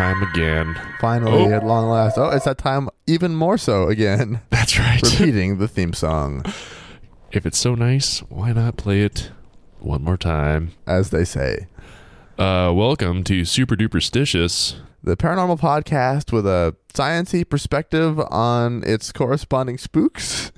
time again. Finally, Oh. at long last. Oh, it's that time even more so again. That's right. Repeating the theme song, if it's so nice, why not play it one more time? as they say. Uh, welcome to Super Duperstitious. The paranormal podcast with a sciency perspective on its corresponding spooks.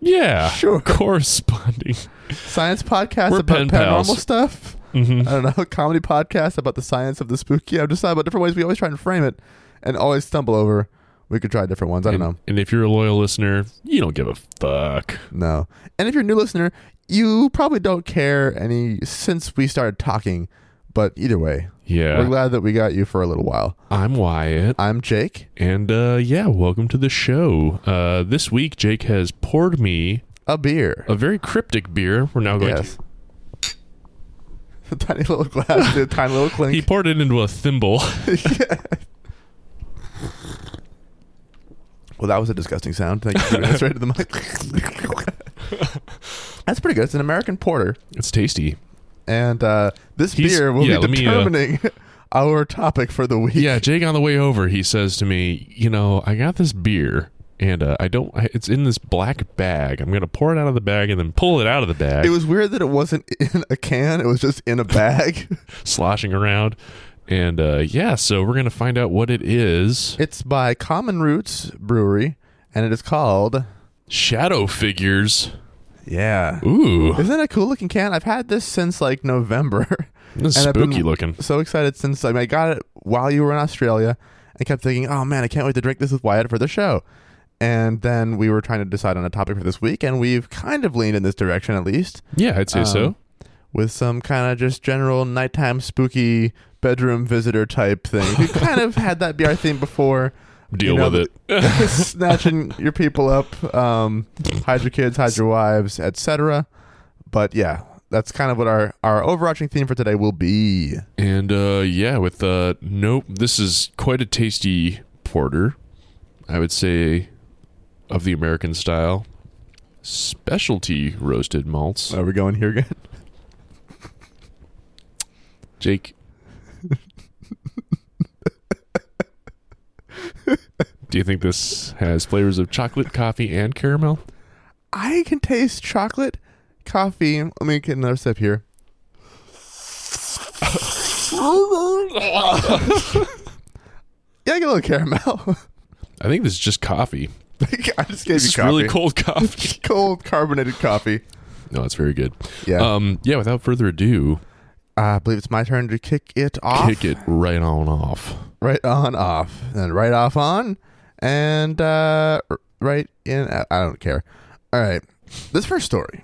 Yeah, Sure. Corresponding. Science podcast We're about pen paranormal pals. stuff. Mhm. I don't know. Comedy podcast about the science of the spooky. I've decided about different ways we always try and frame it and always stumble over. We could try different ones. I don't and, know. And if you're a loyal listener, you don't give a fuck. No. And if you're a new listener, you probably don't care any since we started talking. But either way, yeah, we're glad that we got you for a little while. I'm Wyatt. I'm Jake. And uh, yeah, welcome to the show. Uh, this week, Jake has poured me A beer. a very cryptic beer. We're now going yes. A tiny little glass, a tiny little clink. He poured it into a thimble. Well, that was a disgusting sound. Thank you for doing that straight to the mic. That's pretty good. It's an American porter, It's tasty. and uh, this He's- beer will yeah, be me, uh, determining our topic for the week. Yeah, Jake on the way over, he says to me, "You know, I got this beer, and uh, I don't. It's in this black bag. I'm gonna pour it out of the bag and then pull it out of the bag, It was weird that it wasn't in a can; it was just in a bag. sloshing around." And uh, yeah, so we're gonna find out what it is. it's by Common Roots Brewery, and it is called. Shadow figures. Yeah, Ooh, isn't it a cool looking can? I've had this since like November. this is and spooky looking. so excited since I, I got it while you were in Australia. I kept thinking, oh man, I can't wait to drink this with Wyatt for the show. And then we were trying to decide on a topic for this week, and we've kind of leaned in this direction at least, Yeah, I'd say Um, so. with some kind of just general nighttime spooky bedroom visitor type thing. We kind of had that be our theme before. Deal you know, with it. snatching your people up, um, hide your kids, hide your wives, etc. But yeah, that's kind of what our, our overarching theme for today will be. And uh, yeah, with uh, nope, this is quite a tasty porter. I would say of the American style, specialty roasted malts. Are we going here again? Jake, do you think this has flavors of chocolate, coffee, and caramel? I can taste chocolate, coffee. Let me get another sip here. Yeah, I get a little caramel. I think this is just coffee. I just gave This you coffee. really cold coffee. cold carbonated coffee. no, it's very good. Yeah. Um, yeah. Without further ado, I believe it's my turn to kick it off. kick it right on off. right on off, and right off on, and uh, right in. I I don't care. All right, this first story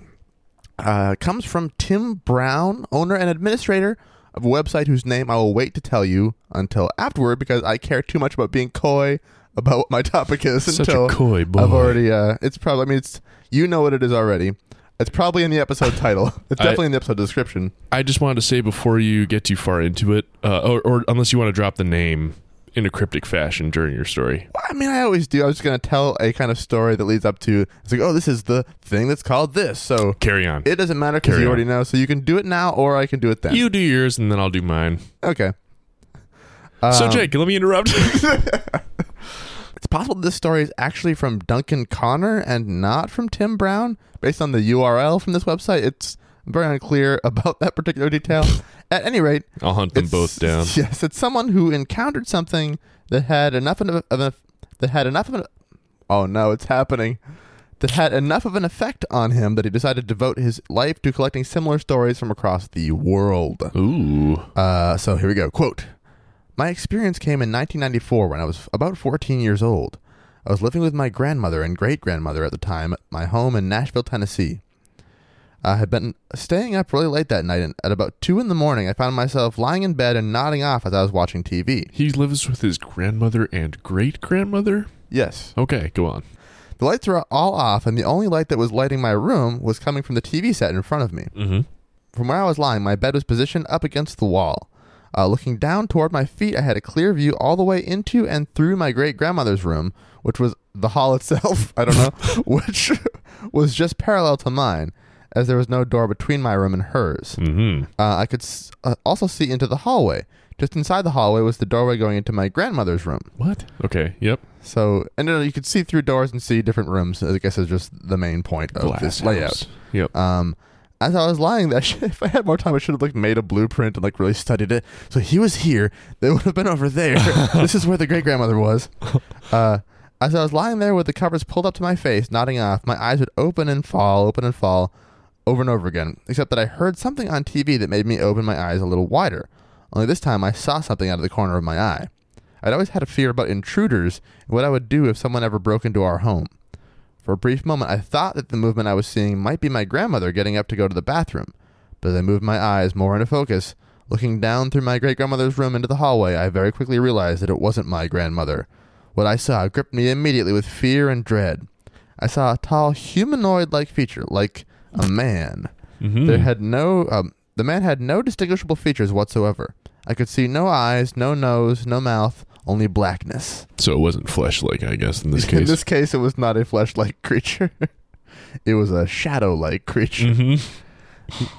uh, comes from Tim Brown, owner and administrator of a website whose name I will wait to tell you until afterward because I care too much about being coy about what my topic is Such until a coy boy. I've already. Uh, it's probably. I mean, it's you know what it is already. It's probably in the episode title. It's I- definitely in the episode description. I just wanted to say before you get too far into it, uh, or, or unless you want to drop the name in a cryptic fashion during your story. Well, I mean, I always do. I was just going to tell a kind of story that leads up to. It's like, oh, this is the thing that's called this. So Carry on. it doesn't matter because Carry you on. already know. So you can do it now, or I can do it then. you do yours and then I'll do mine. okay? so, Um, Jake, let me interrupt. it's possible this story is actually from Duncan Connor and not from Tim Brown, based on the URL from this website. It's very unclear about that particular detail. At any rate, I'll hunt them both down. Yes, it's someone who encountered something that had enough of a that had enough of an oh no, it's happening. That had enough of an effect on him that he decided to devote his life to collecting similar stories from across the world. Ooh. Uh, so here we go. Quote My experience came in 1994 when I was about 14 years old. I was living with my grandmother and great grandmother at the time at my home in Nashville, Tennessee. I had been staying up really late that night, and at about 2 in the morning, I found myself lying in bed and nodding off as I was watching TV. He lives with his grandmother and great grandmother? Yes. Okay, go on. The lights were all off, and the only light that was lighting my room was coming from the TV set in front of me. Mm-hmm. From where I was lying, my bed was positioned up against the wall. Uh, looking down toward my feet, I had a clear view all the way into and through my great grandmother's room, which was the hall itself. I don't know, which was just parallel to mine, as there was no door between my room and hers. Mm-hmm. Uh, I could s- uh, also see into the hallway, Just inside the hallway was the doorway going into my grandmother's room. What? Okay. Yep. So, and then you could see through doors and see different rooms. I guess is just the main point of Glass this layout. house. Yep. Um, as I was lying there, if I had more time, I should have like made a blueprint and like really studied it. So he was here. They would have been over there. this is where the great grandmother was. Uh, as I was lying there with the covers pulled up to my face, nodding off, my eyes would open and fall, open and fall, over and over again. Except that I heard something on TV that made me open my eyes a little wider. Only this time I saw something out of the corner of my eye. I'd always had a fear about intruders and what I would do if someone ever broke into our home. For a brief moment, I thought that the movement I was seeing might be my grandmother getting up to go to the bathroom. But as I moved my eyes more into focus, looking down through my great grandmother's room into the hallway, I very quickly realized that it wasn't my grandmother. What I saw gripped me immediately with fear and dread. I saw a tall humanoid like feature, like a man. Mm-hmm. There had no um, the man had no distinguishable features whatsoever. I could see no eyes, no nose, no mouth, only blackness. so it wasn't flesh-like, I guess, in this case. In this case, it was not a flesh-like creature. it was a shadow-like creature. Mhm.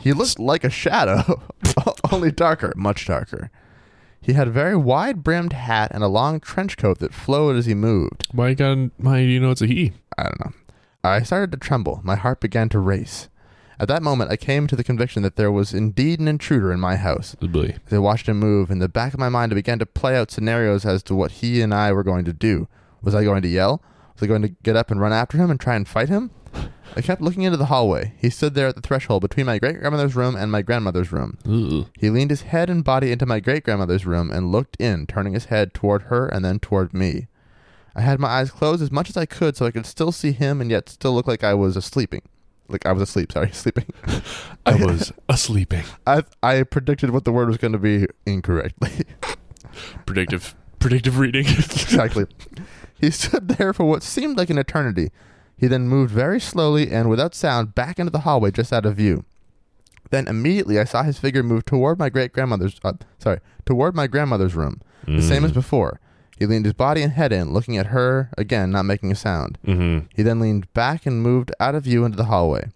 He looked like a shadow, only darker, much darker. He had a very wide-brimmed hat and a long trench coat that flowed as he moved. Why got? Why do you know it's a he? I don't know. I started to tremble. My heart began to race. At that moment, I came to the conviction that there was indeed an intruder in my house. Possibly. As I watched him move, in the back of my mind, I began to play out scenarios as to what he and I were going to do. Was I going to yell? Was I going to get up and run after him and try and fight him? I kept looking into the hallway. He stood there at the threshold between my great grandmother's room and my grandmother's room. Ugh. He leaned his head and body into my great grandmother's room and looked in, turning his head toward her and then toward me. I had my eyes closed as much as I could so I could still see him and yet still look like I was sleeping. Like I was asleep, sorry, sleeping. I was asleeping. I I predicted what the word was going to be incorrectly. Predictive. Predictive reading. exactly. He stood there for what seemed like an eternity. He then moved very slowly and without sound back into the hallway just out of view. Then immediately I saw his figure move toward my great grandmother's uh, sorry, toward my grandmother's room. The same as before. He leaned his body and head in, looking at her, again not making a sound. Mm-hmm. He then leaned back and moved out of view into the hallway.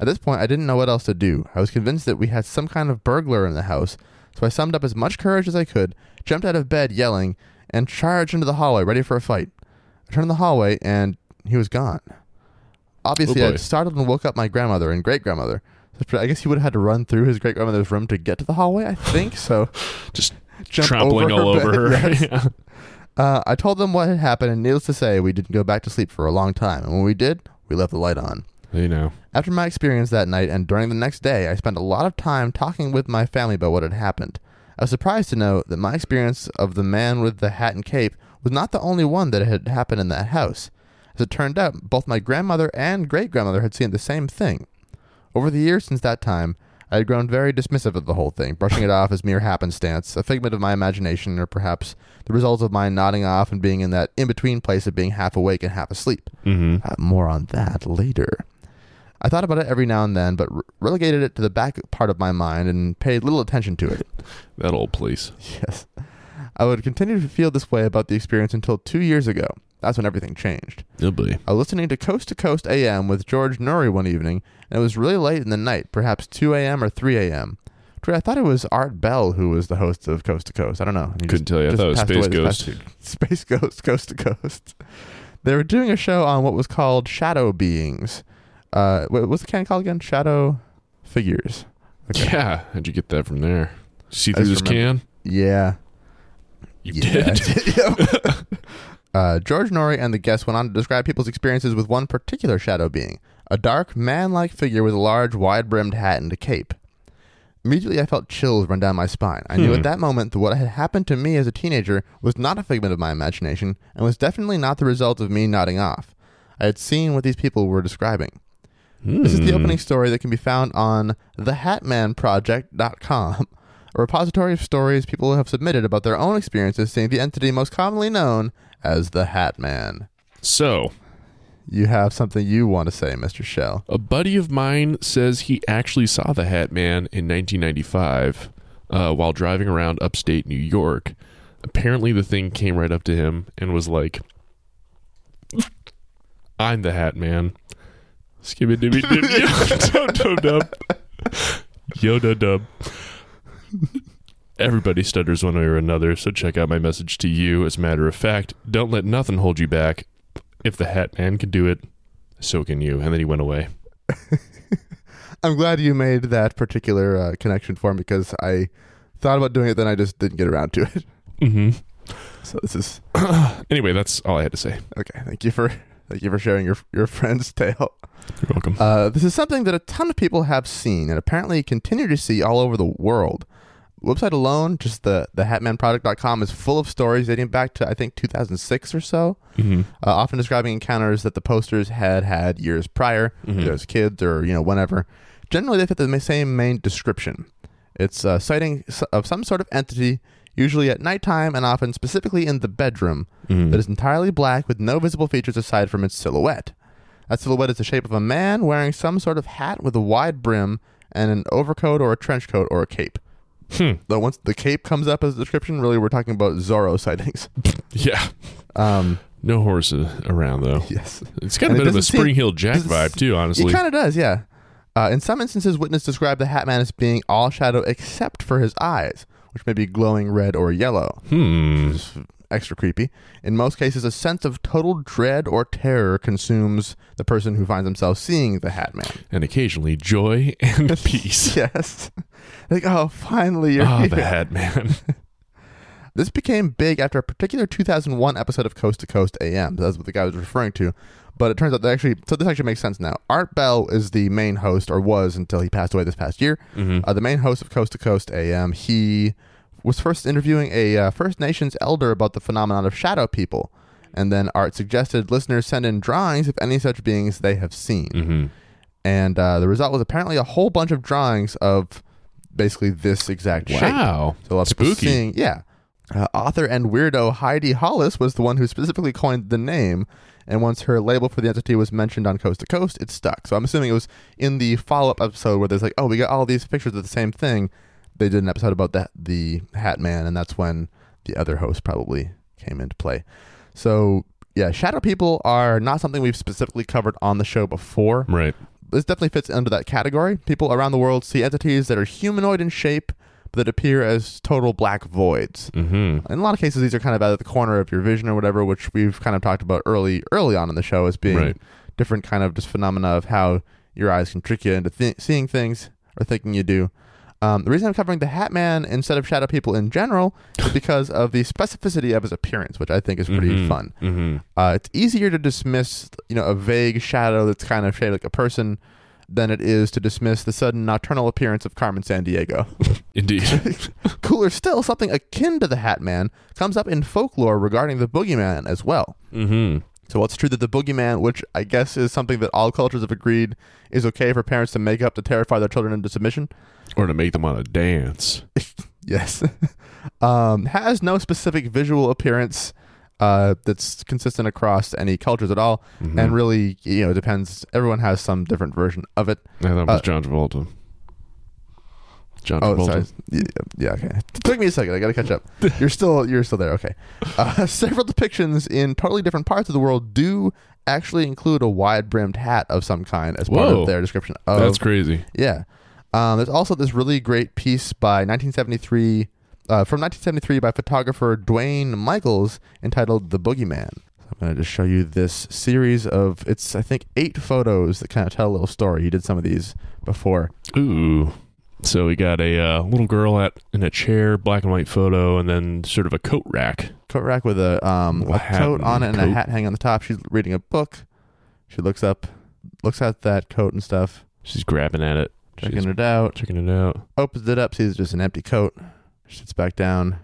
At this point, I didn't know what else to do. I was convinced that we had some kind of burglar in the house, so I summed up as much courage as I could, jumped out of bed yelling, and charged into the hallway, ready for a fight. I turned in the hallway, and he was gone. Obviously, Oh, I startled and woke up my grandmother and great grandmother. I guess he would have had to run through his great grandmother's room to get to the hallway, I think. So, Just trampling all over bed, her. yes. Yeah. Uh, I told them what had happened, and needless to say, we didn't go back to sleep for a long time. And when we did, we left the light on. You know. After my experience that night and during the next day, I spent a lot of time talking with my family about what had happened. I was surprised to know that my experience of the man with the hat and cape was not the only one that had happened in that house. As it turned out, both my grandmother and great grandmother had seen the same thing. Over the years since that time, I had grown very dismissive of the whole thing, brushing it off as mere happenstance, a figment of my imagination, or perhaps the result of my nodding off and being in that in between place of being half awake and half asleep. Mm-hmm. Uh, more on that later. I thought about it every now and then, but re- relegated it to the back part of my mind and paid little attention to it. That old place. yes. I would continue to feel this way about the experience until two years ago. That's when everything changed. Oh boy. I was listening to Coast to Coast AM with George Noory one evening, and it was really late in the night, perhaps 2 a.m. or 3 a.m. I thought it was Art Bell who was the host of Coast to Coast. I don't know. He Couldn't tell you. I thought it was Space Ghost. Space Ghost, Coast to Coast. They were doing a show on what was called Shadow Beings. Uh, what what's the can called again? Shadow Figures. Okay. Yeah. How'd you get that from there? See through this remember- can? Yeah. You Yeah, did. uh, George Noory and the guests went on to describe people's experiences with one particular shadow being a dark, man like figure with a large, wide brimmed hat and a cape. Immediately, I felt chills run down my spine. I knew Hmm. at that moment that what had happened to me as a teenager was not a figment of my imagination and was definitely not the result of me nodding off. I had seen what these people were describing. This is the Hmm. opening story that can be found on thehatmanproject.com, a repository of stories people have submitted about their own experiences seeing the entity most commonly known as the Hat Man. So, You have something you want to say, Mr. Shell. a buddy of mine says he actually saw the Hat Man in 1995 uh, while driving around upstate New York. Apparently, the thing came right up to him and was like, "I'm the Hat Man." Skibby dibby dib dub dub dub. Dub. Everybody stutters one way or another, so check out my message to you. As a matter of fact, don't let nothing hold you back. If the Hat Man can do it, so can you. And then he went away. I'm glad you made that particular uh, connection for me because I thought about doing it, then I just didn't get around to it. Mm-hmm. So this is Anyway, that's all I had to say. okay. Thank you for thank you for sharing your your friend's tale. You're welcome. Uh, this is something that a ton of people have seen and apparently continue to see all over the world. Website alone, just the the hatmanproject.com is full of stories dating back to I think 2006 or so, hmm uh, often describing encounters that the posters had had years prior, Mhm. as kids or you know whenever. Generally, they fit the same main description. It's a sighting of some sort of entity, usually at nighttime and often specifically in the bedroom, Mhm. that is entirely black with no visible features aside from its silhouette. That silhouette is the shape of a man wearing some sort of hat with a wide brim and an overcoat or a trench coat or a cape. Hmm. Though once the cape comes up as a description, really we're talking about Zorro sightings. Yeah. Um, No horses around though. yes. It's got a And it bit of a seem- Spring Heeled Jack vibe too, honestly. It kind of does, yeah. Uh, in some instances, witnesses describe the Hat Man as being all shadow except for his eyes, which may be glowing red or yellow, hmm. Extra creepy. In most cases, a sense of total dread or terror consumes the person who finds themselves seeing the Hat Man. And occasionally joy and peace. yes. like, oh, finally you're Ah, here. the Hat Man. This became big after a particular 2001 episode of Coast to Coast AM. That's what the guy was referring to. But it turns out that actually, so this actually makes sense now. Art Bell is the main host, or was until he passed away this past year. Mhm. Uh, the main host of Coast to Coast AM. He was first interviewing a uh, First Nations elder about the phenomenon of shadow people. And then Art suggested listeners send in drawings of any such beings they have seen. Mhm. And uh, the result was apparently a whole bunch of drawings of basically this exact shape. Wow. So a lot of Spooky. seeing, yeah. Uh, author and weirdo Heidi Hollis was the one who specifically coined the name, and once her label for the entity was mentioned on Coast to Coast, it stuck. So I'm assuming it was in the follow-up episode where there's like, oh, we got all these pictures of the same thing. They did an episode about that the Hat Man, and that's when the other host probably came into play. So yeah, shadow people are not something we've specifically covered on the show before Right. this definitely fits under that category. People around the world see entities that are humanoid in shape, but that appear as total black voids. hmm In a lot of cases, these are kind of out of the corner of your vision or whatever, which we've kind of talked about early, early on in the show as being Right. different kind of just phenomena of how your eyes can trick you into th- seeing things or thinking you do. Um, the reason I'm covering the Hat Man instead of shadow people in general is because of the specificity of his appearance, which I think is pretty fun. hmm Uh, it's easier to dismiss, you know, a vague shadow that's kind of shaped like a person than it is to dismiss the sudden nocturnal appearance of Carmen Sandiego. Indeed. Cooler still, something akin to the Hat Man comes up in folklore regarding the boogeyman as well. hmm So it's true that the boogeyman, which I guess is something that all cultures have agreed is okay for parents to make up to terrify their children into submission, Or to make them want to dance. yes, um, has no specific visual appearance uh, that's consistent across any cultures at all. Mhm. and really you know it depends everyone has some different version of it it was uh, John Travolta. John oh Travolta. sorry yeah, yeah okay it took me a second i gotta catch up you're still you're still there okay uh, several depictions in totally different parts of the world do actually include a wide brimmed hat of some kind as part Whoa. of their description of That's crazy. yeah um, there's also this really great piece by 1973 uh, from 1973 by photographer Duane Michals entitled "The Boogeyman." So I'm going to just show you this series of it's I think eight photos that kind of tell a little story. He did some of these before. Ooh. So we got a uh, little girl at in a chair, black and white photo, and then sort of a coat rack. Coat rack with a um Little a coat on it and and a hat hanging on the top. She's reading a book. She looks up, looks at that coat and stuff, She's grabbing at it, checking She's it out. checking it out. Opens it up, sees just an empty coat. She Sits back down.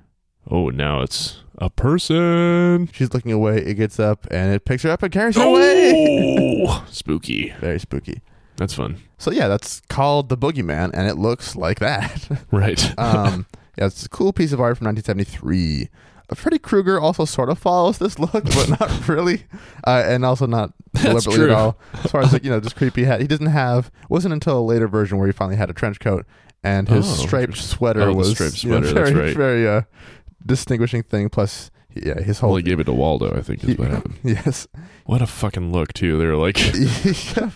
Oh, now it's a person. She's looking away. It gets up and it picks her up and carries her away. Oh, spooky. Very spooky. That's fun. So yeah, that's called the Boogeyman, and it looks like that. Right. um, yeah, it's a cool piece of art from 1973. Uh, Freddy Krueger also sort of follows this look, but not really, uh, and also not deliberately at all. As far as like you know, just creepy hat. He doesn't have. It wasn't until a later version where he finally had a trench coat, and his Oh, striped sweater oh, was striped you know, sweater, that's very right. very uh, distinguishing thing. Plus, yeah, his whole well, he gave it to Waldo, I think, is he- what happened. yes, What a fucking look, too. They're like, yeah.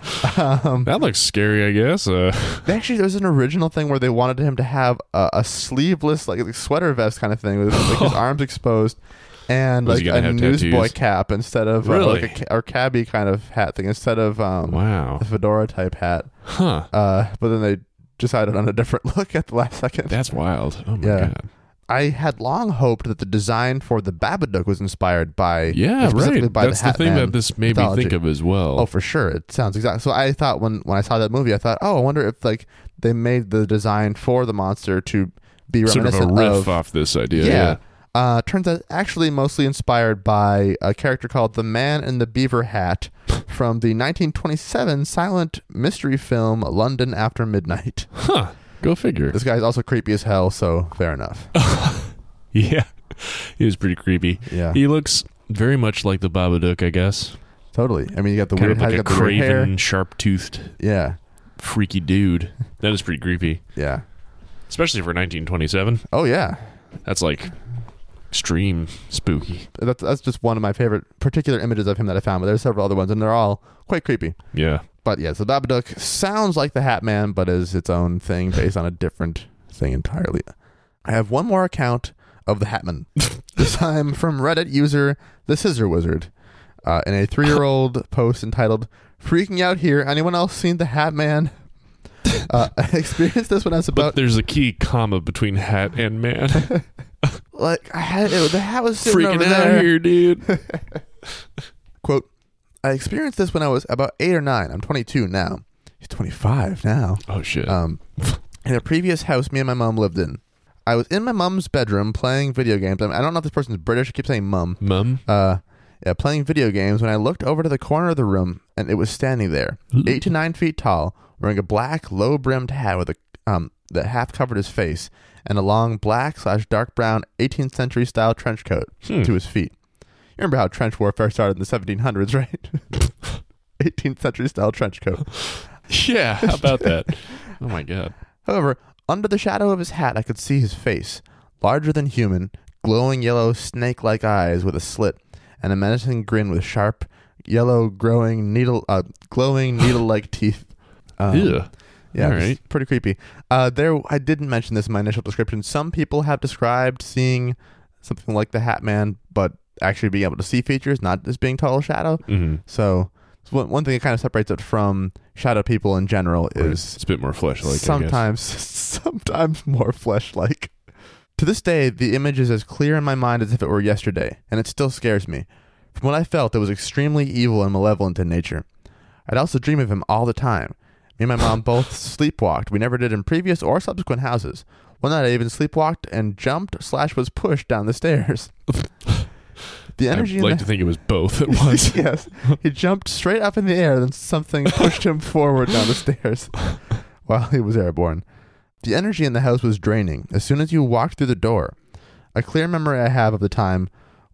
um, That looks scary, I guess. Uh, actually, there was an original thing where they wanted him to have a, a sleeveless, like, like sweater vest kind of thing with like his arms exposed. And Was like a newsboy cap instead of uh, Really? like a or cabbie kind of hat thing instead of um, wow. the fedora type hat. Huh. Uh, but then they decided on a different look at the last second. That's wild. Oh my Yeah. god. I had long hoped that the design for the Babadook was inspired by Yeah, right. by That's the, the, thing that this made me think of as well. Oh, for sure. It sounds exact. So I thought when when I saw that movie, I thought, oh, I wonder if like they made the design for the monster to be sort of a riff of. off this idea. yeah. Yeah. Uh, turns out actually mostly inspired by a character called the Man in the Beaver Hat from the 1927 silent mystery film London After Midnight. Huh. Go figure. This guy's also creepy as hell, so fair enough. Yeah. He was pretty creepy. Yeah, He looks very much like the Babadook, I guess. totally. I mean, you got the kind weird of like a got the weird hair. craven, sharp-toothed, Yeah, freaky dude. That is pretty creepy, yeah. especially for 1927. Oh yeah. That's like extreme spooky. That's that's just one of my favorite particular images of him that I found, but there's several other ones, and they're all quite creepy. Yeah. But yeah, so Babadook sounds like the Hat Man, but is its own thing based on a different thing entirely. I have one more account of the Hatman. this time from Reddit user the Scissor Wizard, uh, in a three-year-old post entitled "Freaking Out Here." Anyone else seen the Hat Man? Uh, I experienced this when I was about. But there's a key comma between hat and man. like I had it, the hat was sitting Freaking out there. here, dude. Quote, I experienced this when I was about eight or nine. I'm 22 now. He's 25 now. Oh shit. Um, in a previous house me and my mom lived in. I was in my mom's bedroom playing video games. I, mean, I don't know if this person's British. I keep saying mum. Mum. Uh, yeah, playing video games when I looked over to the corner of the room and it was standing there, eight to nine feet tall, wearing a black, low-brimmed hat with a um that half covered his face and a long black slash dark brown 18th century style trench coat Hmm. to his feet. You remember how trench warfare started in the 1700s, right? 18th century style trench coat. Yeah. How about that? oh my god. However, under the shadow of his hat, I could see his face, larger than human, glowing yellow snake like eyes with a slit, and a menacing grin with sharp, yellow, growing needle, uh, glowing needle like teeth. Um, Ew. Yeah, right. pretty creepy. Uh, there, I didn't mention this in my initial description. Some people have described seeing something like the Hat Man, but actually being able to see features, not just being total shadow. hmm So, so one, one thing that kind of separates it from shadow people in general is it's a bit more flesh like. sometimes sometimes more flesh like to this day the image is as clear in my mind as if it were yesterday and it still scares me. From what i felt it was extremely evil and malevolent in nature. I'd also dream of him all the time. Me and my mom both sleepwalked. We never did in previous or subsequent houses. One night i even sleepwalked and jumped slash was pushed down the stairs the energy I'd like the to think it was both at once. yes. He jumped straight up in the air, then something pushed him forward down the stairs while he was airborne. The energy in the house was draining as soon as you walked through the door. A clear memory I have of the time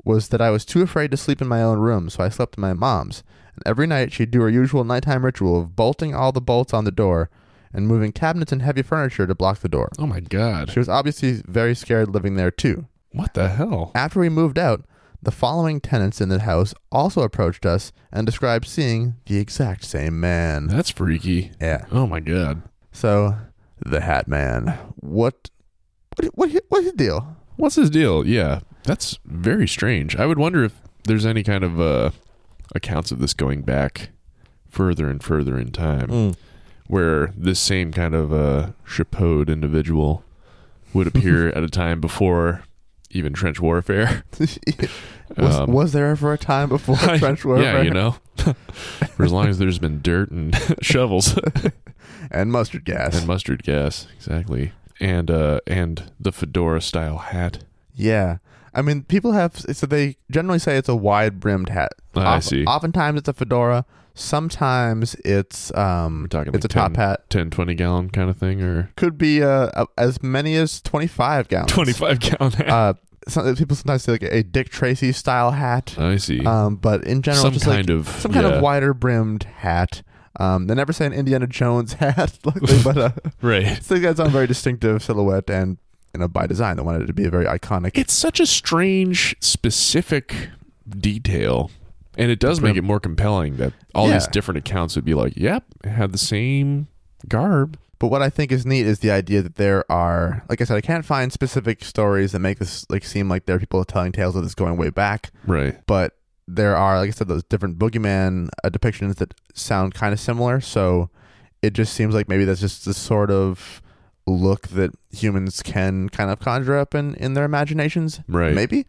was that I was too afraid to sleep in my own room, so I slept in my mom's. And every night she'd do her usual nighttime ritual of bolting all the bolts on the door and moving cabinets and heavy furniture to block the door. Oh my god. She was obviously very scared living there too. What the hell? After we moved out, the following tenants in the house also approached us and described seeing the exact same man. That's freaky. Yeah. Oh my god. So, the Hat Man. What? What? What? What's his deal? What's his deal? Yeah, that's very strange. I would wonder if there's any kind of uh, accounts of this going back further and further in time, where this same kind of uh, chapeaued individual would appear at a time before even trench warfare. was, Um, was there ever a time before trench warfare? yeah, you know, for as long as there's been dirt and shovels and mustard gas. and mustard gas, exactly, and uh, and the fedora style hat. yeah. I mean, people have so they generally say it's a wide brimmed hat. Ah, I see. Oftentimes it's a fedora. Sometimes it's um, We're talking it's like a top hat. 10, 20 gallon kind of thing, or Could be uh, a- as many as twenty five gallons. 25 gallon hat. Uh, some, people sometimes say like a Dick Tracy style hat. I see. Um, but in general, some just kind like of some kind yeah, of wider brimmed hat. Um, they never say an Indiana Jones hat, luckily, but uh, right. it's got its own very distinctive silhouette and you know by design they wanted it to be a very iconic. It's such a strange, specific detail. And it does make it more compelling that all these different accounts would be like, yep, have the same garb. But what I think is neat is the idea that there are, like I said, I can't find specific stories that make this like seem like there are people telling tales of this going way back. Right. But there are, like I said, those different boogeyman uh, depictions that sound kind of similar. So it just seems like maybe that's just the sort of look that humans can kind of conjure up in in their imaginations. Right. Maybe.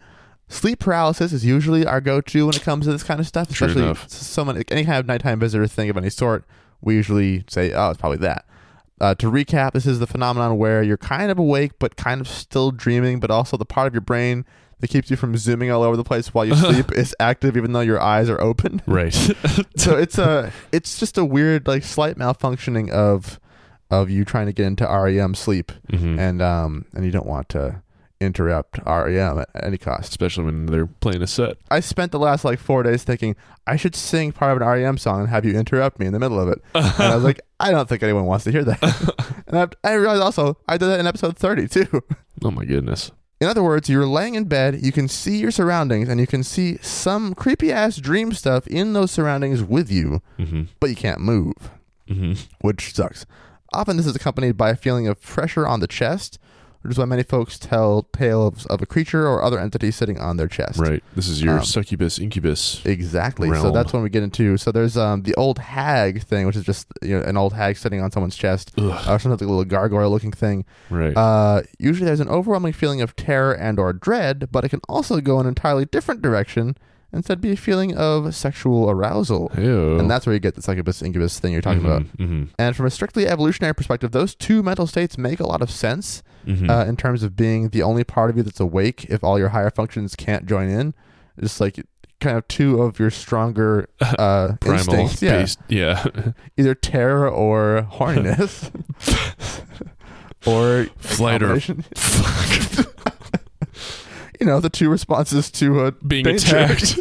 Sleep paralysis is usually our go-to when it comes to this kind of stuff, True especially enough. someone any kind of nighttime visitor thing of any sort. We usually say, "Oh, it's probably that." Uh, to recap, this is the phenomenon where you're kind of awake but kind of still dreaming, but also the part of your brain that keeps you from zooming all over the place while you sleep is active, even though your eyes are open. Right. so it's a, it's just a weird, like, slight malfunctioning of, of you trying to get into REM sleep, Mhm. and um, and you don't want to interrupt REM at any cost. Especially when they're playing a set. I spent the last like four days thinking I should sing part of an REM song and have you interrupt me in the middle of it. And I was like, I don't think anyone wants to hear that. and I, I realized also I did that in episode 30 too. Oh my goodness. In other words, you're laying in bed, you can see your surroundings, and you can see some creepy ass dream stuff in those surroundings with you, hmm but you can't move, hmm which sucks. Often this is accompanied by a feeling of pressure on the chest, which is why many folks tell tales of a creature or other entity sitting on their chest. Right. This is your Um, succubus incubus. Exactly. So that's when we get into. So there's um the old hag thing, which is just you know an old hag sitting on someone's chest, Ugh. or something like a little gargoyle looking thing. Right. Uh, usually there's an overwhelming feeling of terror and or dread, but it can also go in an entirely different direction. Instead, be a feeling of sexual arousal, Ew. and that's where you get the succubus incubus thing you're talking about. hmm And from a strictly evolutionary perspective, those two mental states make a lot of sense hmm uh, in terms of being the only part of you that's awake if all your higher functions can't join in. Just like kind of two of your stronger uh, Primal instincts, yeah, based. Yeah. either terror or horniness, or Flight or. You know, the two responses to a Being being attacked.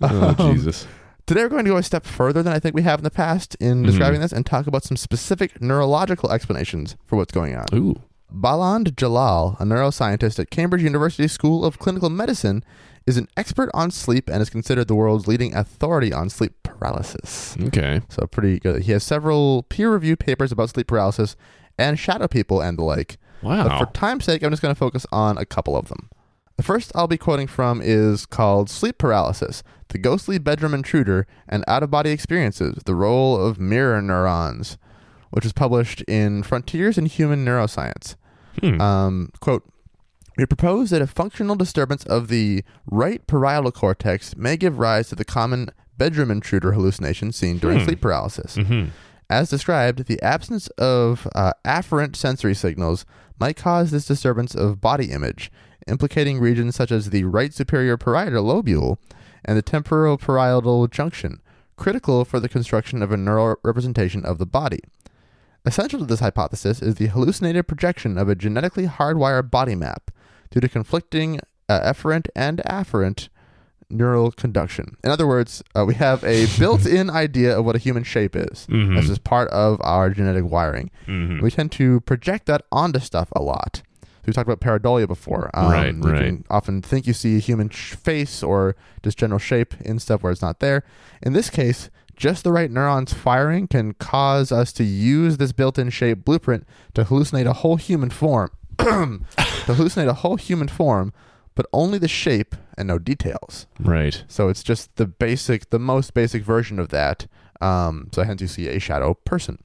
oh, Um, Jesus. Today, we're going to go a step further than I think we have in the past in Mhm. describing this and talk about some specific neurological explanations for what's going on. Ooh. Baland Jalal, a neuroscientist at Cambridge University School of Clinical Medicine, is an expert on sleep and is considered the world's leading authority on sleep paralysis. Okay. So, pretty good. He has several peer reviewed papers about sleep paralysis and shadow people and the like. But for time's sake, I'm just going to focus on a couple of them. The first I'll be quoting from is called Sleep Paralysis The Ghostly Bedroom Intruder and Out of Body Experiences The Role of Mirror Neurons, which was published in Frontiers in Human Neuroscience. Hmm. Um, quote, we propose that a functional disturbance of the right parietal cortex may give rise to the common bedroom intruder hallucination seen during Hmm. sleep paralysis. Mhm. As described, the absence of uh, afferent sensory signals might cause this disturbance of body image, implicating regions such as the right superior parietal lobule and the temporal parietal junction, critical for the construction of a neural representation of the body. Essential to this hypothesis is the hallucinated projection of a genetically hardwired body map due to conflicting uh, efferent and afferent neural conduction. In other words, uh, we have a built-in idea of what a human shape is. Mhm. This is part of our genetic wiring. Mhm. We tend to project that onto stuff a lot. We talked about pareidolia before. Um, Right, you right. Can often think you see a human sh- face or just general shape in stuff where it's not there. In this case, just the right neurons firing can cause us to use this built-in shape blueprint to hallucinate a whole human form. to hallucinate a whole human form, but only the shape and no details. Right. So it's just the basic, the most basic version of that. Um, so hence you see a shadow person.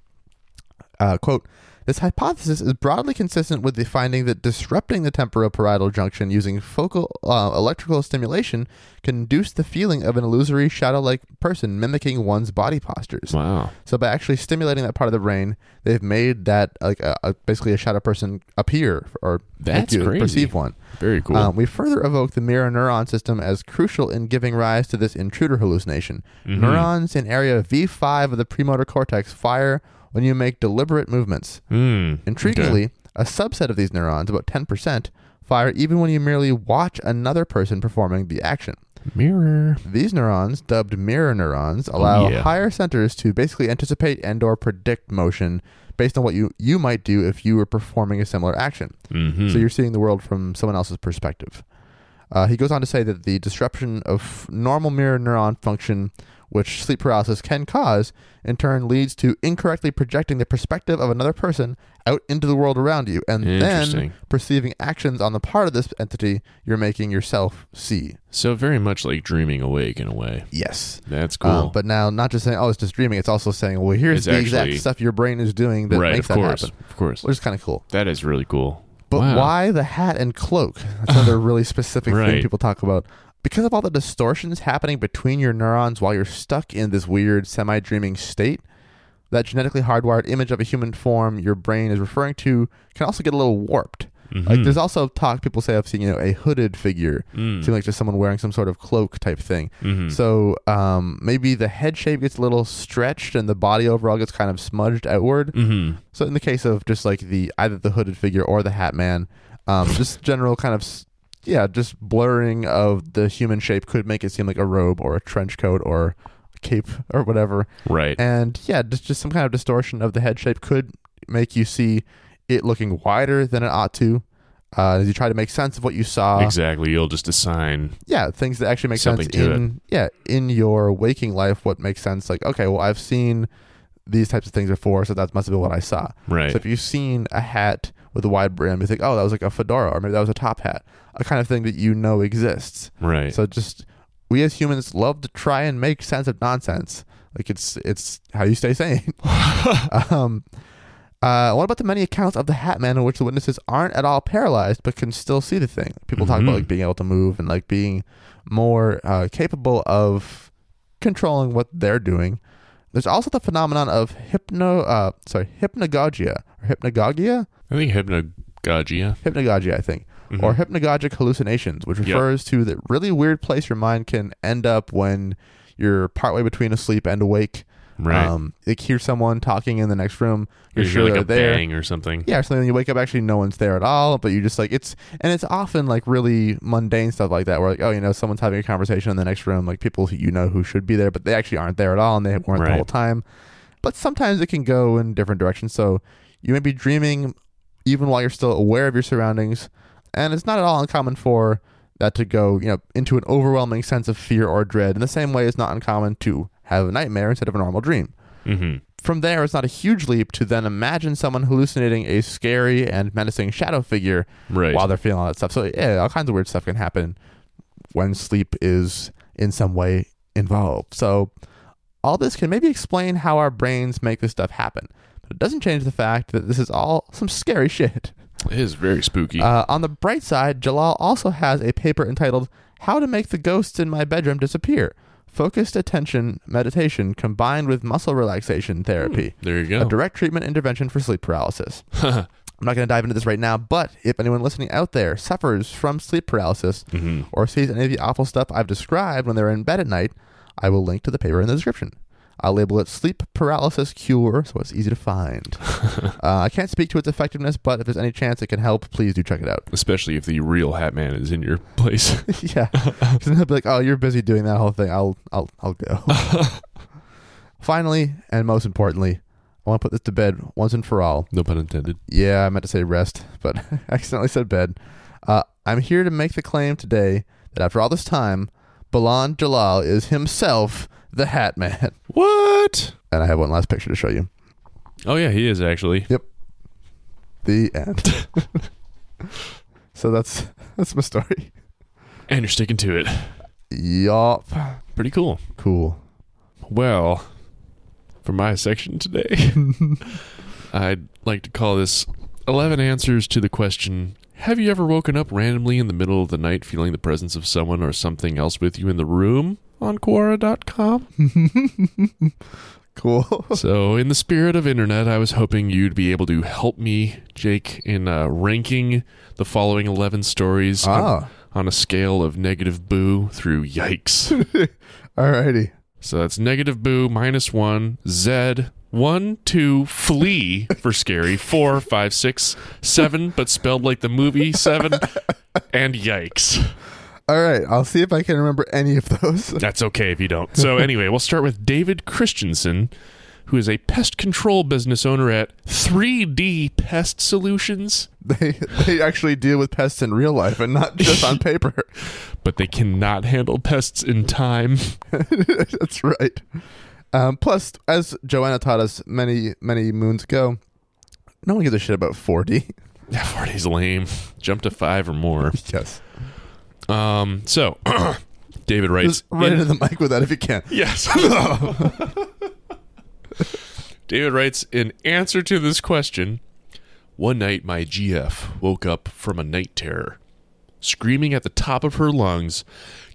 Uh, quote, this hypothesis is broadly consistent with the finding that disrupting the temporoparietal junction using focal uh, electrical stimulation can induce the feeling of an illusory shadow-like person mimicking one's body postures. Wow. So by actually stimulating that part of the brain, they've made that like a, a, basically a shadow person appear or That's make you crazy. perceive one. Very cool. Um, we further evoke the mirror neuron system as crucial in giving rise to this intruder hallucination. Mhm. Neurons in area F5 of the premotor cortex fire when you make deliberate movements. Hmm. Intriguingly, a subset of these neurons, about 10%, fire even when you merely watch another person performing the action. Mirror. These neurons, dubbed mirror neurons, allow yeah. higher centers to basically anticipate and or predict motion based on what you, you might do if you were performing a similar action. hmm So you're seeing the world from someone else's perspective. Uh, he goes on to say that the disruption of normal mirror neuron function, which sleep paralysis can cause, in turn leads to incorrectly projecting the perspective of another person out into the world around you, and then perceiving actions on the part of this entity you're making yourself see. So very much like dreaming awake in a way. Yes. That's cool. Um, but now, not just saying, oh, it's just dreaming, it's also saying, well, here's It's the exact stuff your brain is doing that right, makes of that course. happen, Of course. which is kind of cool. That is really cool. But Wow. why the hat and cloak? That's another really specific thing people talk about. Because of all the distortions happening between your neurons while you're stuck in this weird semi dreaming state, that genetically hardwired image of a human form your brain is referring to can also get a little warped. Like Mhm. there's also talk people say I've seen, you know, a hooded figure. Mm. Seem like just someone wearing some sort of cloak type thing. Mhm. So um, maybe the head shape gets a little stretched and the body overall gets kind of smudged outward. Mhm. So in the case of just like the either the hooded figure or the Hat Man, um, just general kind of yeah, just blurring of the human shape could make it seem like a robe or a trench coat or a cape or whatever. Right. And yeah, just just some kind of distortion of the head shape could make you see it looking wider than it ought to. Uh, as you try to make sense of what you saw, exactly. You'll just assign. yeah, things that actually make Something sense to in yeah in your waking life. What makes sense? Like okay, well I've seen these types of things before, so that must have been what I saw. Right. So if you've seen a hat with a wide brim, you think, oh, that was like a fedora, or maybe that was a top hat, a kind of thing that you know exists. right. So just we as humans love to try and make sense of nonsense. Like it's it's how you stay sane. um, uh, what about the many accounts of the Hat Man in which the witnesses aren't at all paralyzed but can still see the thing? People talk about Mhm. like being able to move and like being more uh, capable of controlling what they're doing. There's also the phenomenon of hypno, uh, sorry, hypnagogia or hypnagogia, I think hypnagogia. hypnagogia, I think, Mhm. or hypnagogic hallucinations, which Yep. refers to the really weird place your mind can end up when you're partway between asleep and awake. Right. Um, like hear someone talking in the next room, you you're hear sure like they're a there. bang or something. Yeah, so then you wake up, actually no one's there at all, but you just like it's and it's often like really mundane stuff like that, where like oh you know someone's having a conversation in the next room, like people who you know who should be there, but they actually aren't there at all, and they weren't the whole time. But sometimes it can go in different directions. So you may be dreaming even while you're still aware of your surroundings, and it's not at all uncommon for that to go you know into an overwhelming sense of fear or dread. In the same way, it's not uncommon to have a nightmare instead of a normal dream Mm-hmm. from there, it's not a huge leap to then imagine someone hallucinating a scary and menacing shadow figure Right. while they're feeling all that stuff. So, yeah, all kinds of weird stuff can happen when sleep is in some way involved. So, all this can maybe explain how our brains make this stuff happen. But it doesn't change the fact that this is all some scary shit. it is very spooky. Uh, on the bright side, Jalal also has a paper entitled How to Make the Ghosts in My Bedroom Disappear Focused Attention Meditation Combined with Muscle Relaxation Therapy there you go. a direct treatment intervention for sleep paralysis. I'm not going to dive into this right now, but if anyone listening out there suffers from sleep paralysis hmm or sees any of the awful stuff I've described when they're in bed at night, I will link to the paper in the description. I'll label it Sleep Paralysis Cure so it's easy to find. uh, I can't speak to its effectiveness, but if there's any chance it can help, please do check it out. Especially if the real Hat Man is in your place. yeah, then he'll be like, "Oh, you're busy doing that whole thing. I'll, I'll, I'll go." Finally, and most importantly, I want to put this to bed once and for all. no pun intended. Yeah, I meant to say rest, but accidentally said bed. Uh, I'm here to make the claim today that after all this time, Baland Jalal is himself the Hat Man. What? And I have one last picture to show you. Oh yeah, he is actually. Yep. The end. so that's that's my story. And you're sticking to it. Yup. Pretty cool. Cool. Well, for my section today, I'd like to call this 11 answers to the question Have you ever woken up randomly in the middle of the night feeling the presence of someone or something else with you in the room on Quora.com? Cool. so, in the spirit of internet, I was hoping you'd be able to help me, Jake, in uh, ranking the following 11 stories on, ah. on a scale of negative boo through yikes. Alrighty. So that's negative boo minus one, Z, one, two, flee for scary, four, five, six, seven, but spelled like the movie, seven, and yikes. All right. I'll see if I can remember any of those. That's okay if you don't. So anyway, we'll start with David Christensen, who is a pest control business owner at 3D Pest Solutions, They they actually deal with pests in real life and not just on paper. but they cannot handle pests in time. That's right. Um, plus, as Joanna taught us many many moons ago, no one gives a shit about 4D. Yeah, 40's lame. Jump to five or more. Yes. Um, so, David writes. Just right in- into the mic with that if you can. Yes. David writes in answer to this question One night, my GF woke up from a night terror, screaming at the top of her lungs,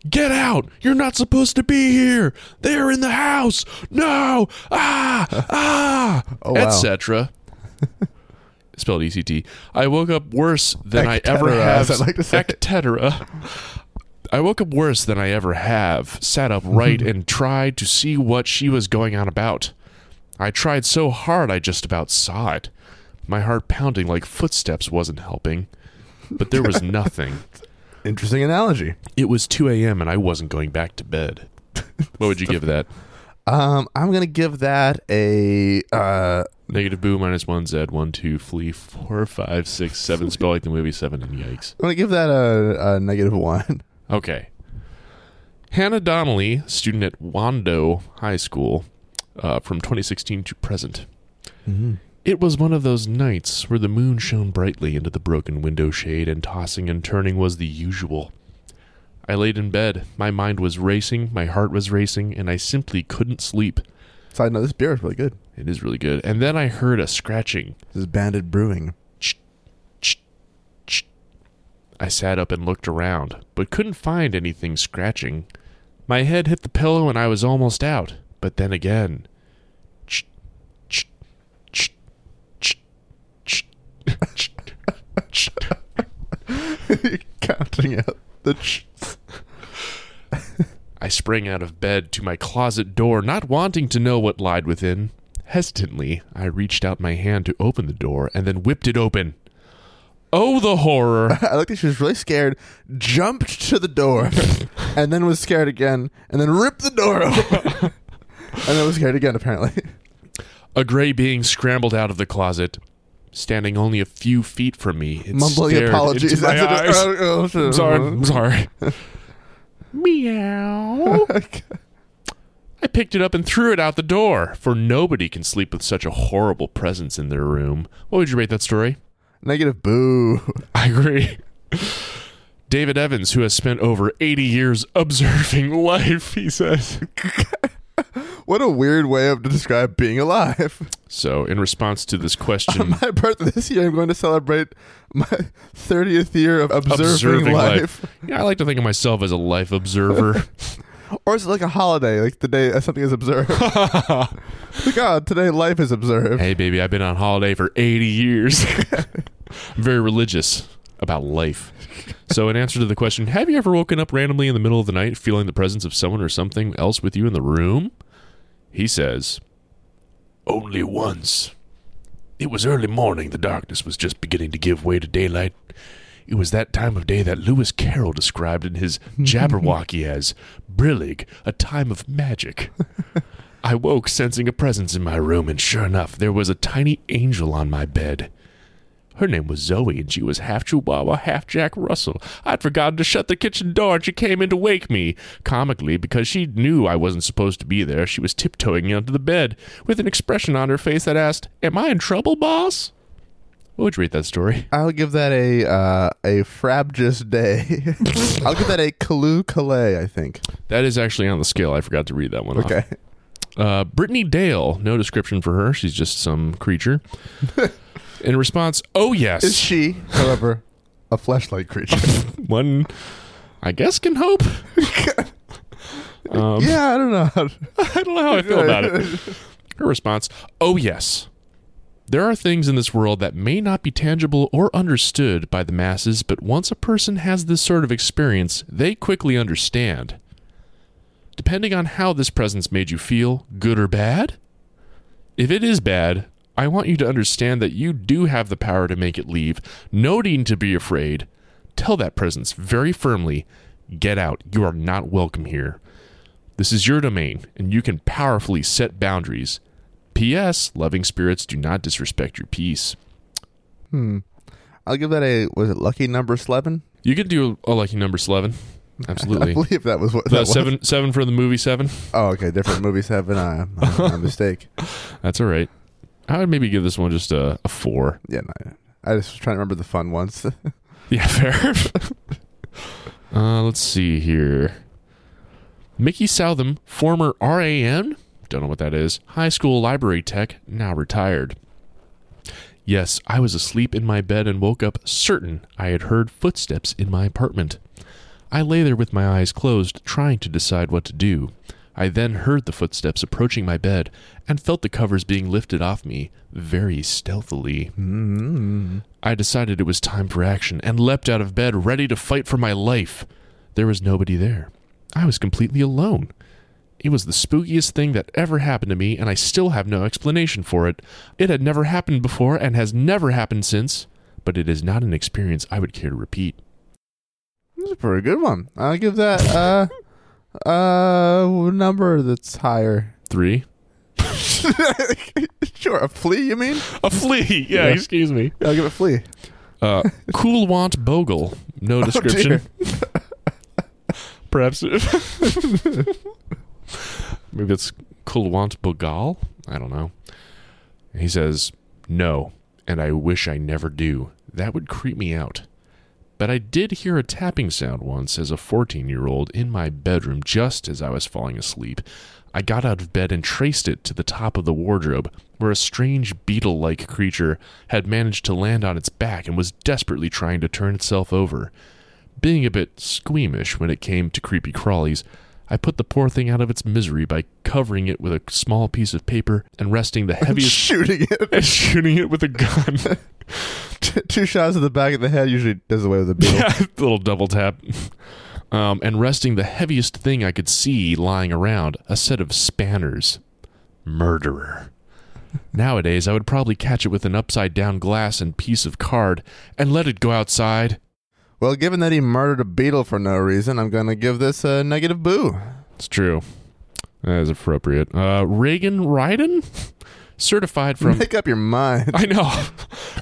Get out! You're not supposed to be here! They're in the house! No! Ah! Ah! Oh, wow. Etc. Spelled ECT. I woke up worse than I ever Ectetera, have. I like to say. Ectetera. I woke up worse than I ever have, sat up right and tried to see what she was going on about. I tried so hard I just about saw it. My heart pounding like footsteps wasn't helping, but there was nothing. Interesting analogy. It was 2 a.m. and I wasn't going back to bed. What would you give that? Um, I'm gonna give that a uh, Negative boo minus one Z one two flee four five six seven spell like the movie seven and yikes. I'm gonna give that a, a negative one. Okay. Hannah Donnelly, student at Wando High School, uh, from 2016 to present. It was one of those nights where the moon shone brightly into the broken window shade and tossing and turning was the usual. I laid in bed. My mind was racing, my heart was racing, and I simply couldn't sleep. Side note: This beer is really good. It is really good. And then I heard a scratching. This is Banded Brewing. I sat up and looked around, but couldn't find anything scratching. My head hit the pillow and I was almost out, but then again. Counting out the. Ch- I sprang out of bed to my closet door, not wanting to know what lied within. Hesitantly, I reached out my hand to open the door and then whipped it open. Oh, the horror! I looked like that she was really scared, jumped to the door, and then was scared again, and then ripped the door open, and then was scared again. Apparently, A gray being scrambled out of the closet. Standing only a few feet from me, it mumbling apologies. into my eyes. I'm sorry. I'm sorry. Meow. I picked it up and threw it out the door, for nobody can sleep with such a horrible presence in their room. What would you rate that story? Negative boo. I agree. David Evans, who has spent over 80 years observing life, he says. What a weird way of to describe being alive. So, in response to this question, on My birthday this year, I'm going to celebrate my 30th year of observing, life. Yeah, I like to think of myself as a life observer. Or is it like a holiday, like the day something is observed? like, oh, today life is observed. hey, baby, I've been on holiday for 80 years. I'm very religious about life. So, in answer to the question, have you ever woken up randomly in the middle of the night feeling the presence of someone or something else with you in the room? He says, Only once. It was early morning. The darkness was just beginning to give way to daylight. It was that time of day that Lewis Carroll described in his Jabberwocky as brillig, a time of magic. I woke sensing a presence in my room, and sure enough, there was a tiny angel on my bed. Her name was Zoe, and she was half Chihuahua, half Jack Russell. I'd forgotten to shut the kitchen door, and she came in to wake me. Comically, because she knew I wasn't supposed to be there, she was tiptoeing onto the bed with an expression on her face that asked, Am I in trouble, boss? What would you rate that story? I'll give that a uh, a frabjous day. I'll give that a Callooh Callay, I think. That is actually on the scale. I forgot to read that one off. Okay. Uh, Brittany Dale, no description for her. She's just some creature. In response, oh yes. Is she, however, a fleshlight creature? One, I guess, can hope. um, yeah, I don't know. I don't know how I feel about it. Her response, oh yes. There are things in this world that may not be tangible or understood by the masses, but once a person has this sort of experience, they quickly understand. Depending on how this presence made you feel, good or bad? If it is bad, I want you to understand that you do have the power to make it leave. No need to be afraid. Tell that presence very firmly get out. You are not welcome here. This is your domain, and you can powerfully set boundaries. P.S. Loving spirits do not disrespect your peace. Hmm. I'll give that a was it lucky number eleven? You could do a lucky number eleven. Absolutely. I believe that was what that was. seven seven for the movie seven. Oh, okay, different movie seven. Uh, my mistake. That's all right. I would maybe give this one just a, a four. Yeah, no, I just was trying to remember the fun ones. Yeah, fair. uh, let's see here. Mickey Southam, former RAN, don't know what that is, high school library tech, now retired. Yes, I was asleep in my bed and woke up certain I had heard footsteps in my apartment. I lay there with my eyes closed, trying to decide what to do. I then heard the footsteps approaching my bed and felt the covers being lifted off me very stealthily. mm I decided it was time for action and leapt out of bed, ready to fight for my life. There was nobody there. I was completely alone. It was the spookiest thing that ever happened to me, and I still have no explanation for it. It had never happened before and has never happened since, but it is not an experience I would care to repeat. That's a pretty good one. I'll give that uh uh number that's higher. Three. sure, a flea. You mean? A flea. Yeah, Yeah. excuse me. I'll give it a flea. Uh, cool want bogle. No description. dear. Perhaps. Maybe it's Kulwant Bogal? I don't know. He says, No, and I wish I never do. That would creep me out. But I did hear a tapping sound once as a 14 year old in my bedroom just as I was falling asleep. I got out of bed and traced it to the top of the wardrobe, where a strange beetle like creature had managed to land on its back and was desperately trying to turn itself over. Being a bit squeamish when it came to creepy crawlies, I put the poor thing out of its misery by covering it with a small piece of paper and resting the heaviest Shooting it. and shooting it with a gun. T- Two shots of the back of the head usually does away with the beetle. yeah, little double tap. Um, and resting the heaviest thing I could see lying around, a set of spanners. Murderer. Nowadays, I would probably catch it with an upside down glass and piece of card and let it go outside. Well, given that he murdered a beetle for no reason, I'm going to give this a negative boo. It's true. That is appropriate. Uh, Reagan Ryden? Certified from. Make up your mind. I know.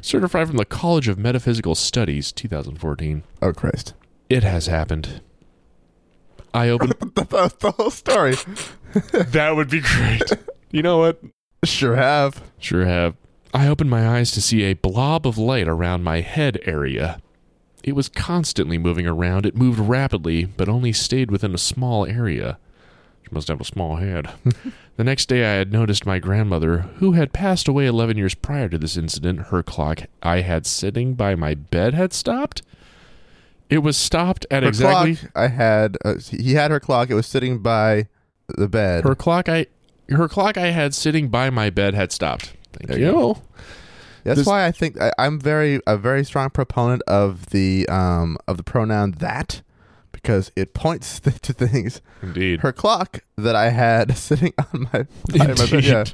Certified from the College of Metaphysical Studies, 2014. Oh, Christ. It has happened. I opened. the, the, the whole story. that would be great. You know what? Sure have. Sure have. I opened my eyes to see a blob of light around my head area. It was constantly moving around. It moved rapidly, but only stayed within a small area. She must have a small head. the next day, I had noticed my grandmother, who had passed away 11 years prior to this incident, her clock I had sitting by my bed had stopped. It was stopped at Her exactly clock, I had, uh, he had her clock. It was sitting by the bed. her clock. I her clock I had sitting by my bed had stopped. Thank There you. That's this- why I think I, I'm very a very strong proponent of the um of the pronoun that because it points th- to things. Indeed. Her clock that I had sitting on my, by my bed. Yeah.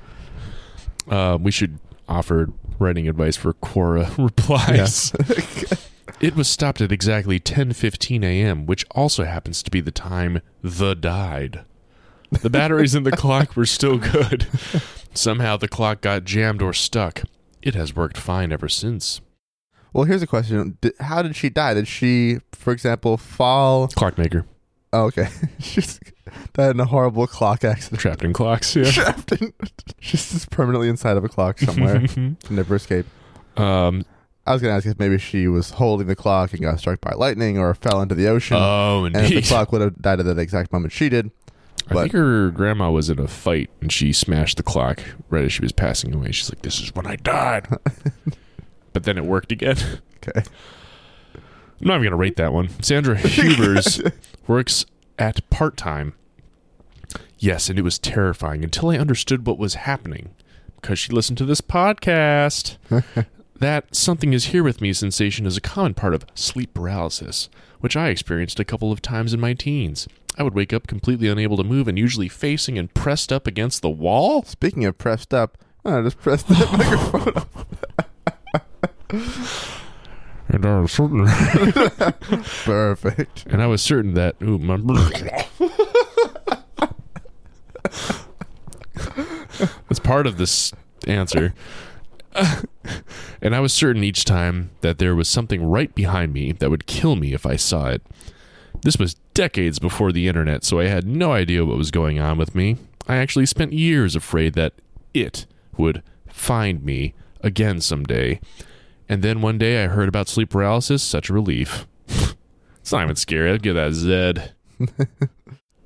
Uh, we should offer writing advice for Quora replies. it was stopped at exactly 10:15 a.m., which also happens to be the time the died. The batteries in the clock were still good. Somehow the clock got jammed or stuck. It has worked fine ever since. Well, here's a question: Did, How did she die? Did she, for example, fall? Clockmaker Oh, okay, she's died in a horrible clock accident. trapped in clocks. Yeah. Trapped in, she's just permanently inside of a clock somewhere. Can never escape. um. I was gonna ask if maybe she was holding the clock and got struck by lightning or fell into the ocean. Oh, and if the clock would have died at that exact moment she did. I But- think her grandma was in a fight and she smashed the clock right as she was passing away. She's like, "This is when I died," but then it worked again. Okay. I'm not even gonna rate that one. Sandra Hubers works at part time. Yes, and it was terrifying until I understood what was happening because she listened to this podcast. that something is here with me sensation is a common part of sleep paralysis, which I experienced a couple of times in my teens. I would wake up completely unable to move and usually facing and pressed up against the wall. Speaking of pressed up, I just pressed that microphone up. And I was certain, Perfect. and I was certain that ooh, my That's part of this answer. and I was certain each time that there was something right behind me that would kill me if I saw it. This was decades before the internet, so I had no idea what was going on with me. I actually spent years afraid that it would find me again someday. And then one day I heard about sleep paralysis, such a relief. it's not even scary. I'd give that a Zed.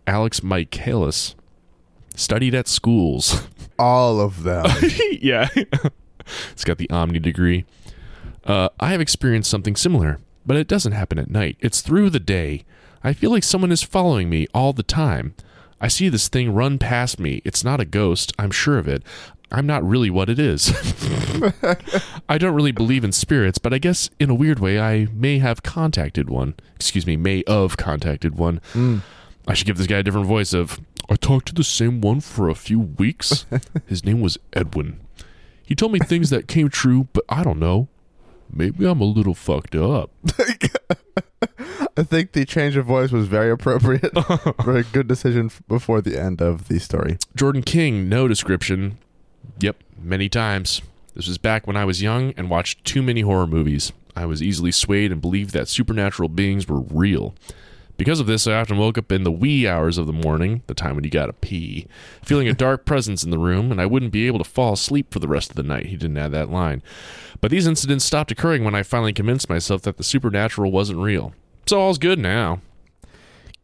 Alex Michaelis studied at schools. All of them. yeah. it's got the Omni degree. Uh, I have experienced something similar, but it doesn't happen at night. It's through the day. I feel like someone is following me all the time. I see this thing run past me. It's not a ghost, I'm sure of it. I'm not really what it is. I don't really believe in spirits, but I guess in a weird way I may have contacted one. Excuse me, may have contacted one. Hmm. I should give this guy a different voice of I talked to the same one for a few weeks. His name was Edwin. He told me things that came true, but I don't know. Maybe I'm a little fucked up. I think the change of voice was very appropriate. very good decision before the end of the story. Jordan King, no description. Yep, many times. This was back when I was young and watched too many horror movies. I was easily swayed and believed that supernatural beings were real. Because of this, I often woke up in the wee hours of the morning, the time when you gotta pee, feeling a dark presence in the room, and I wouldn't be able to fall asleep for the rest of the night. He didn't add that line. But these incidents stopped occurring when I finally convinced myself that the supernatural wasn't real. So all's good now.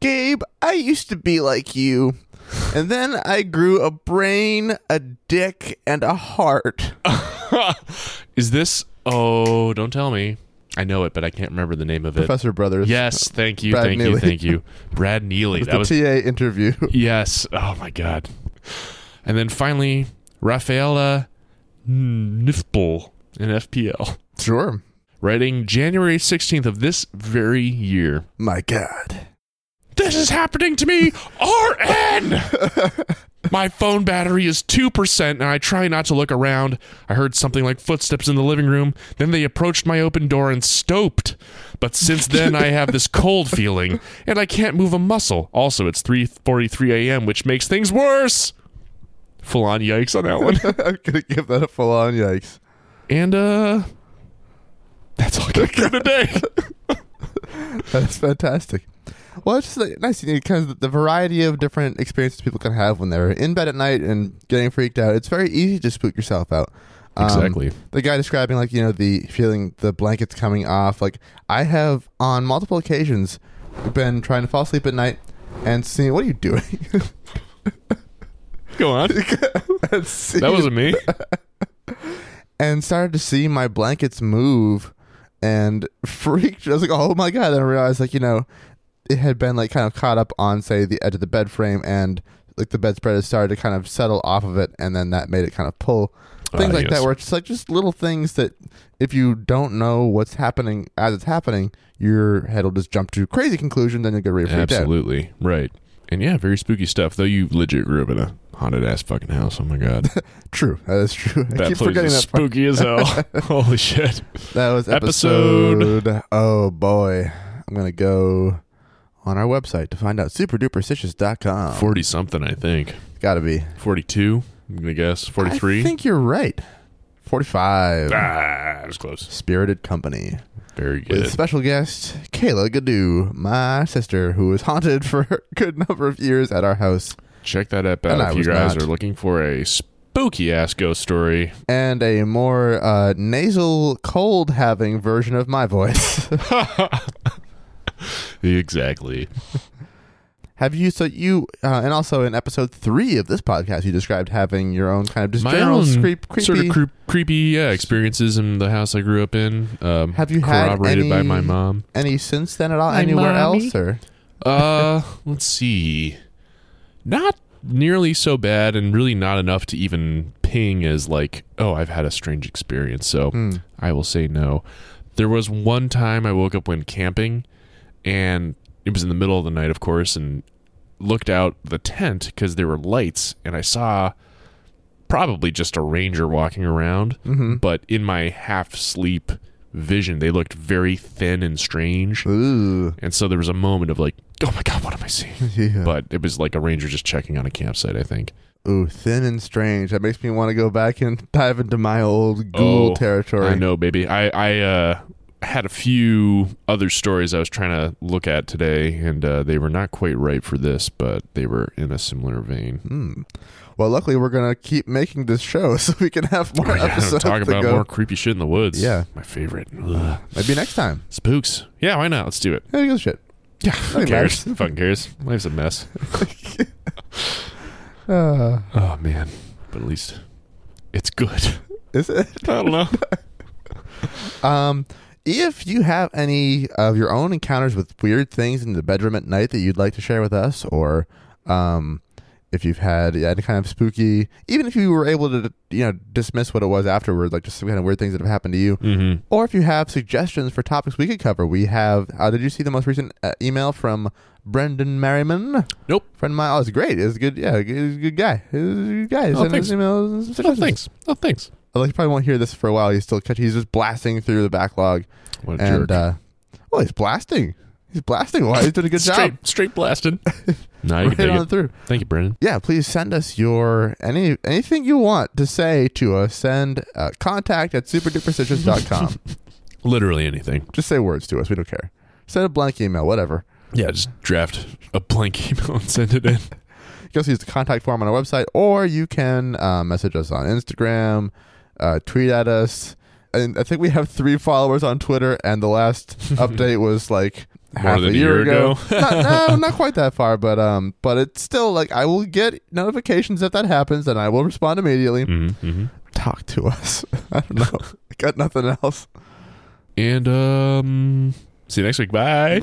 Gabe, I used to be like you. And then I grew a brain, a dick, and a heart. Is this. Oh, don't tell me. I know it, but I can't remember the name of it. Professor Brothers. Yes, thank you, Brad thank you, thank you. Brad Neely. That the was TA interview. yes. Oh my god. And then finally, Rafaela Nifbel in FPL, Sure. writing January 16th of this very year. My God. This is happening to me. RN. My phone battery is 2%, and I try not to look around. I heard something like footsteps in the living room. Then they approached my open door and stoped. But since then, I have this cold feeling, and I can't move a muscle. Also, it's 3:43 a.m., which makes things worse. Full on yikes on that one. I'm going to give that a full on yikes. And uh, that's all I got for today. That's fantastic. Well, it's just like, nice, you know, kind of the variety of different experiences people can have when they're in bed at night and getting freaked out. It's very easy to spook yourself out. Um, Exactly. The guy describing, like, you know, the feeling the blankets coming off. Like, I have on multiple occasions been trying to fall asleep at night and seeing, what are you doing? Go on. and, see- That wasn't me. and started to see my blankets move and freaked. I was like, oh my God. And I realized, like, you know, it had been like kind of caught up on, say, the edge of the bed frame and like the bedspread had started to kind of settle off of it. And then that made it kind of pull. Things Ah, like yes. that, where it's like just little things that if you don't know what's happening as it's happening, your head will just jump to crazy conclusions and you'll get freaked out. Absolutely. Right. And yeah, very spooky stuff. Though you legit grew up in a haunted ass fucking house. Oh my god. True. That is true. I That keep place forgetting is that spooky as hell. Holy shit. That was Episode- episode. Oh boy, I'm gonna go on our website to find out. SuperDuperstitious.com. Forty something, I think. Gotta be. Forty two, I'm gonna guess. 43? I think you're right. Forty-five. Ah, I was close. Spirited Company Very good. with special guest Kayla Gadoo, my sister, who was haunted for a good number of years at our house, Check that app out if you guys not. are looking for a spooky ass ghost story. and a more uh, nasal, cold-having version of my voice. exactly. Have you? So you, uh, and also in episode three of this podcast, you described having your own kind of just My general own creep, creepy. Sort of creep, creepy yeah, experiences in the house I grew up in. Um, Have you had corroborated by any- my mom? Any since then at all? My Anywhere mommy? else? Or Uh, let's see. Not nearly so bad, and really not enough to even ping as like, oh, I've had a strange experience. So Hmm. I will say no. There was one time I woke up when camping, and it was in the middle of the night, of course, and looked out the tent because there were lights, and I saw probably just a ranger walking around. Mm-hmm. But in my half sleep vision, they looked very thin and strange. Ooh. And so there was a moment of like, oh my god, what am I seeing? Yeah. But it was like a ranger just checking on a campsite, I think. Ooh, thin and strange. That makes me want to go back and dive into my old ghoul Oh, territory. I know, baby. I I uh, had a few other stories I was trying to look at today, and uh, they were not quite right for this, but they were in a similar vein. Hmm. Well, luckily we're gonna keep making this show so we can have more Oh, yeah, episodes talk about go. more creepy shit in the woods. Yeah. my favorite. Ugh. Maybe next time. Spooks. Yeah, why not? Let's do it. Who gives a shit? Yeah, who cares? Who fucking cares? Life's a mess. Uh, Oh man, but at least it's good. is it? I don't know. Um, if you have any of your own encounters with weird things in the bedroom at night that you'd like to share with us, or um, if you've had any kind of spooky, even if you were able to, you know, dismiss what it was afterward, like just some kind of weird things that have happened to you, Mm-hmm. or if you have suggestions for topics we could cover, we have. Uh, did you see the most recent uh, email from Brendan Merriman? Nope. Friend of mine. Oh, it's great. It's good. Yeah, he's a good guy. He's a good guy. He Oh, thanks. emails Oh, thanks. Oh, thanks. Like, you probably won't hear this for a while. He's still catch. He's just blasting through the backlog, What a and jerk. uh, well, he's blasting. He's blasting. Why? He's doing a good straight, job. straight blasting. no, you Right can on it. through. Thank you, Brendan. Yeah, please send us your any anything you want to say to us. Send uh, contact at superduperstitious.com. Literally anything. just say words to us. We don't care. Send a blank email, whatever. Yeah, just draft a blank email and send it in. You can also use the contact form on our website, or you can uh, message us on Instagram, uh, tweet at us. And I think we have three followers on Twitter, and the last update was like More half than a year, ago. ago. not, no, not quite that far, but um, but it's still like I will get notifications if that happens, and I will respond immediately. Mm-hmm, mm-hmm. Talk to us. I don't know. I got nothing else. And um, see you next week. Bye.